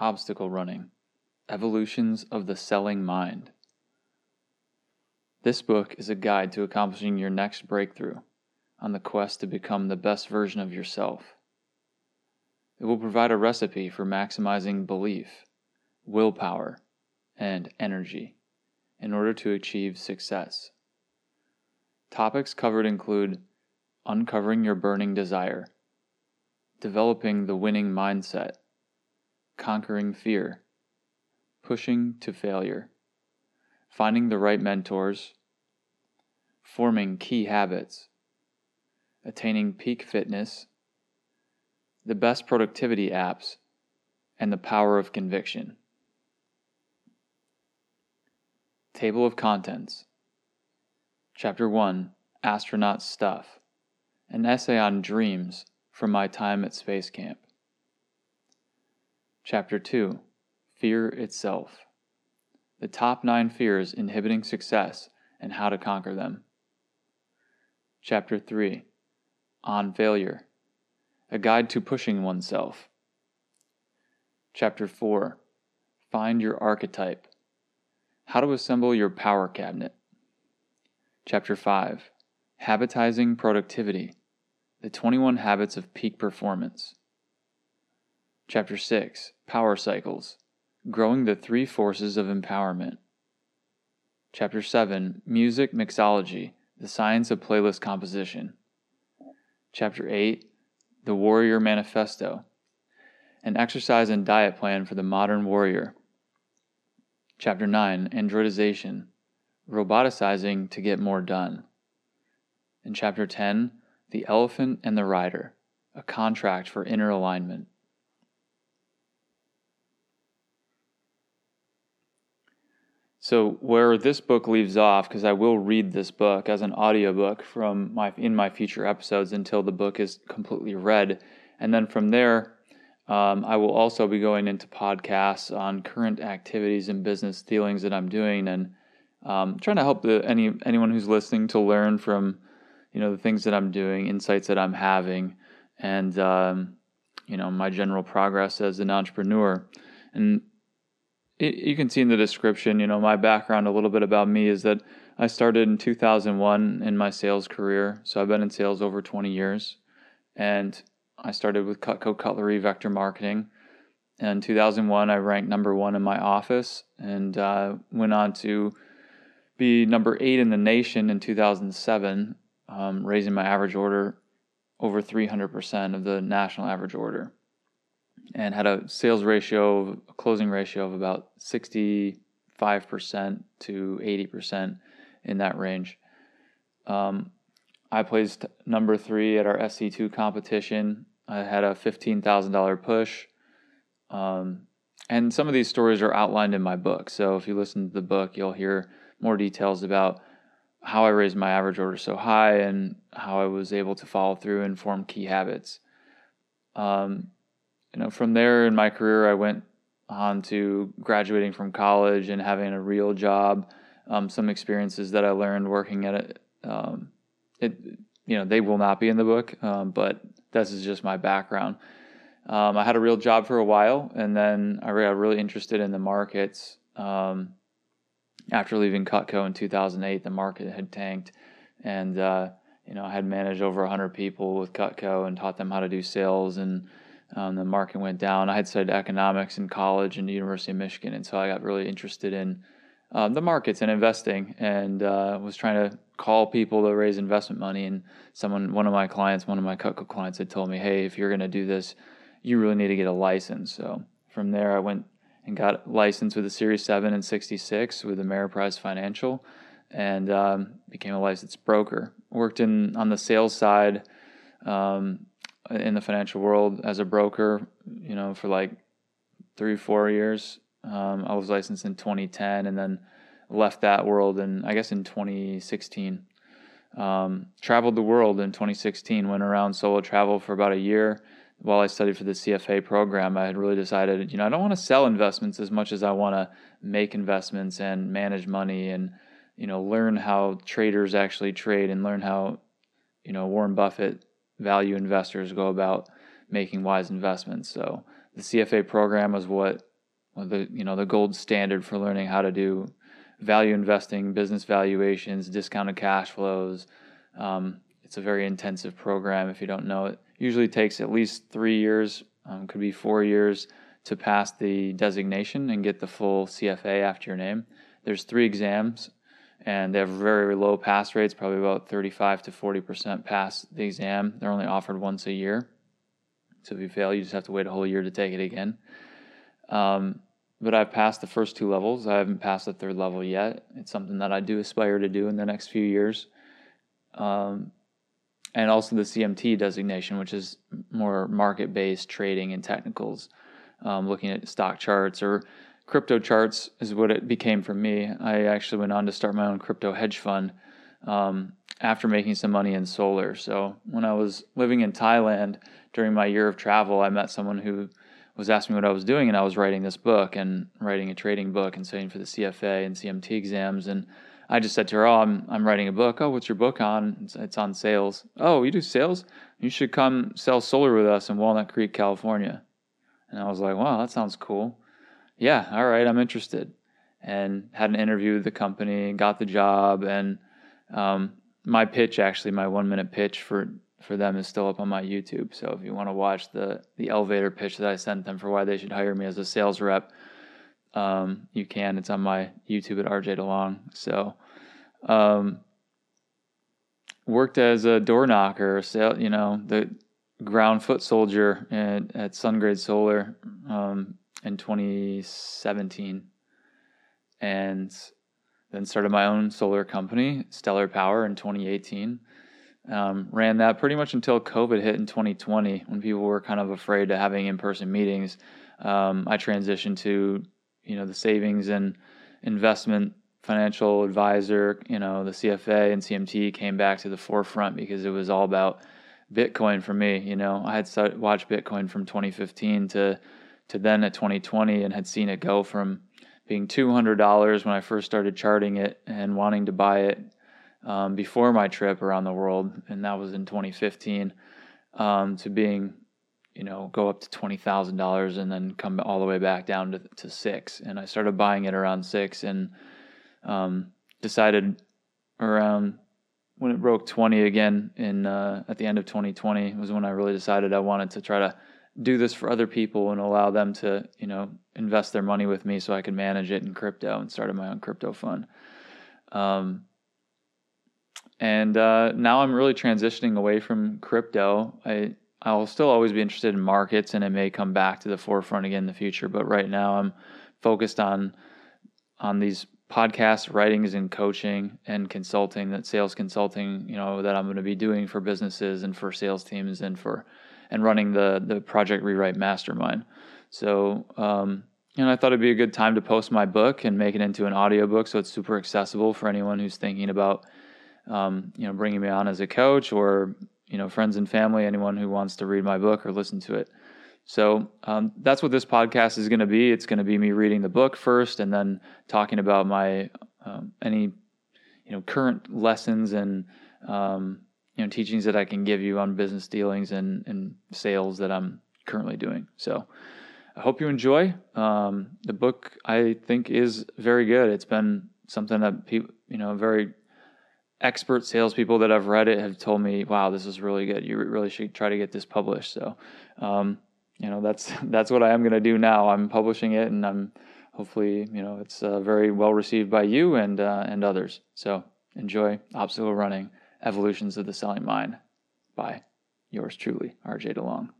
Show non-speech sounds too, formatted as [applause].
Obstacle Running Evolutions of the Selling Mind. This book is a guide to accomplishing your next breakthrough on the quest to become the best version of yourself. It will provide a recipe for maximizing belief, willpower, and energy in order to achieve success. Topics covered include uncovering your burning desire, developing the winning mindset, conquering fear, pushing to failure, finding the right mentors, forming key habits, attaining peak fitness, the best productivity apps, and the power of conviction. Table of Contents Chapter 1 Astronaut Stuff An essay on dreams from my time at Space Camp. Chapter 2 Fear Itself The top nine fears inhibiting success and how to conquer them. Chapter 3 On Failure A Guide to Pushing Oneself. Chapter 4 Find Your Archetype how to assemble your power cabinet. Chapter 5 Habitizing Productivity The 21 Habits of Peak Performance. Chapter 6 Power Cycles Growing the Three Forces of Empowerment. Chapter 7 Music Mixology The Science of Playlist Composition. Chapter 8 The Warrior Manifesto An exercise and diet plan for the modern warrior. Chapter 9 Androidization Roboticizing to Get More Done. In Chapter 10 The Elephant and the Rider A Contract for Inner Alignment. So where this book leaves off because I will read this book as an audiobook from my in my future episodes until the book is completely read and then from there um, I will also be going into podcasts on current activities and business dealings that I'm doing, and um, trying to help the, any anyone who's listening to learn from you know the things that I'm doing, insights that I'm having, and um, you know my general progress as an entrepreneur. And it, you can see in the description, you know, my background a little bit about me is that I started in 2001 in my sales career, so I've been in sales over 20 years, and I started with Cutco Cutlery Vector Marketing. In 2001, I ranked number one in my office and uh, went on to be number eight in the nation in 2007, um, raising my average order over 300% of the national average order. And had a sales ratio, a closing ratio of about 65% to 80% in that range. Um, I placed number three at our SC2 competition I had a $15,000 push. Um, and some of these stories are outlined in my book. So if you listen to the book, you'll hear more details about how I raised my average order so high and how I was able to follow through and form key habits. Um, you know, from there in my career, I went on to graduating from college and having a real job. Um, some experiences that I learned working at it, um, it, you know, they will not be in the book, um, but this is just my background. Um, I had a real job for a while, and then I got really interested in the markets. Um, after leaving Cutco in 2008, the market had tanked, and uh, you know I had managed over 100 people with Cutco and taught them how to do sales, and um, the market went down. I had studied economics in college and the University of Michigan, and so I got really interested in um, the markets and investing, and uh, was trying to call people to raise investment money. And someone, one of my clients, one of my Cutco clients, had told me, "Hey, if you're going to do this, you really need to get a license." So from there, I went and got licensed with a Series Seven and 66 with Ameriprise Financial, and um, became a licensed broker. Worked in on the sales side um, in the financial world as a broker, you know, for like three, four years, um, I was licensed in 2010 and then left that world and I guess in 2016. Um, traveled the world in 2016, went around solo travel for about a year while I studied for the CFA program. I had really decided, you know, I don't want to sell investments as much as I want to make investments and manage money and, you know, learn how traders actually trade and learn how, you know, Warren Buffett value investors go about making wise investments. So the CFA program was what the you know the gold standard for learning how to do value investing, business valuations, discounted cash flows. Um, it's a very intensive program. If you don't know it, usually takes at least three years, um, could be four years to pass the designation and get the full CFA after your name. There's three exams, and they have very low pass rates, probably about 35 to 40 percent pass the exam. They're only offered once a year, so if you fail, you just have to wait a whole year to take it again. Um, but I've passed the first two levels. I haven't passed the third level yet. It's something that I do aspire to do in the next few years. Um, and also the CMT designation, which is more market based trading and technicals, um, looking at stock charts or crypto charts is what it became for me. I actually went on to start my own crypto hedge fund um, after making some money in solar. So when I was living in Thailand during my year of travel, I met someone who was asking me what I was doing, and I was writing this book and writing a trading book and studying for the CFA and CMT exams. And I just said to her, "Oh, I'm I'm writing a book. Oh, what's your book on? It's, it's on sales. Oh, you do sales? You should come sell solar with us in Walnut Creek, California." And I was like, "Wow, that sounds cool. Yeah, all right, I'm interested." And had an interview with the company, got the job, and um, my pitch actually, my one minute pitch for for them is still up on my YouTube. So if you want to watch the the elevator pitch that I sent them for why they should hire me as a sales rep, um, you can. It's on my YouTube at RJ DeLong. So um, worked as a door knocker, you know, the ground foot soldier at, at SunGrade Solar um, in 2017, and then started my own solar company, Stellar Power, in 2018. Um, ran that pretty much until COVID hit in 2020 when people were kind of afraid of having in person meetings. Um, I transitioned to, you know, the savings and investment financial advisor, you know, the CFA and CMT came back to the forefront because it was all about Bitcoin for me. You know, I had watched Bitcoin from 2015 to to then at 2020 and had seen it go from being $200 when I first started charting it and wanting to buy it um, before my trip around the world, and that was in 2015, um, to being, you know, go up to twenty thousand dollars and then come all the way back down to, to six. And I started buying it around six, and um, decided around when it broke 20 again in uh, at the end of 2020 was when I really decided I wanted to try to do this for other people and allow them to you know invest their money with me so I can manage it in crypto and started my own crypto fund. Um, and uh, now I'm really transitioning away from crypto. I I'll still always be interested in markets, and it may come back to the forefront again in the future. But right now, I'm focused on on these podcasts, writings, and coaching and consulting. That sales consulting, you know, that I'm going to be doing for businesses and for sales teams and for and running the the Project Rewrite Mastermind. So. Um, know, I thought it'd be a good time to post my book and make it into an audiobook so it's super accessible for anyone who's thinking about um, you know, bringing me on as a coach or, you know, friends and family, anyone who wants to read my book or listen to it. So um, that's what this podcast is going to be. It's going to be me reading the book first and then talking about my um, any you know current lessons and um, you know teachings that I can give you on business dealings and, and sales that I'm currently doing. So I hope you enjoy. Um, the book I think is very good. It's been something that people you know very expert salespeople that I've read it have told me, "Wow, this is really good. You really should try to get this published." So, um, you know, that's [laughs] that's what I am going to do now. I'm publishing it, and I'm hopefully, you know, it's uh, very well received by you and uh, and others. So, enjoy obstacle running: evolutions of the selling mind by yours truly, R.J. DeLong.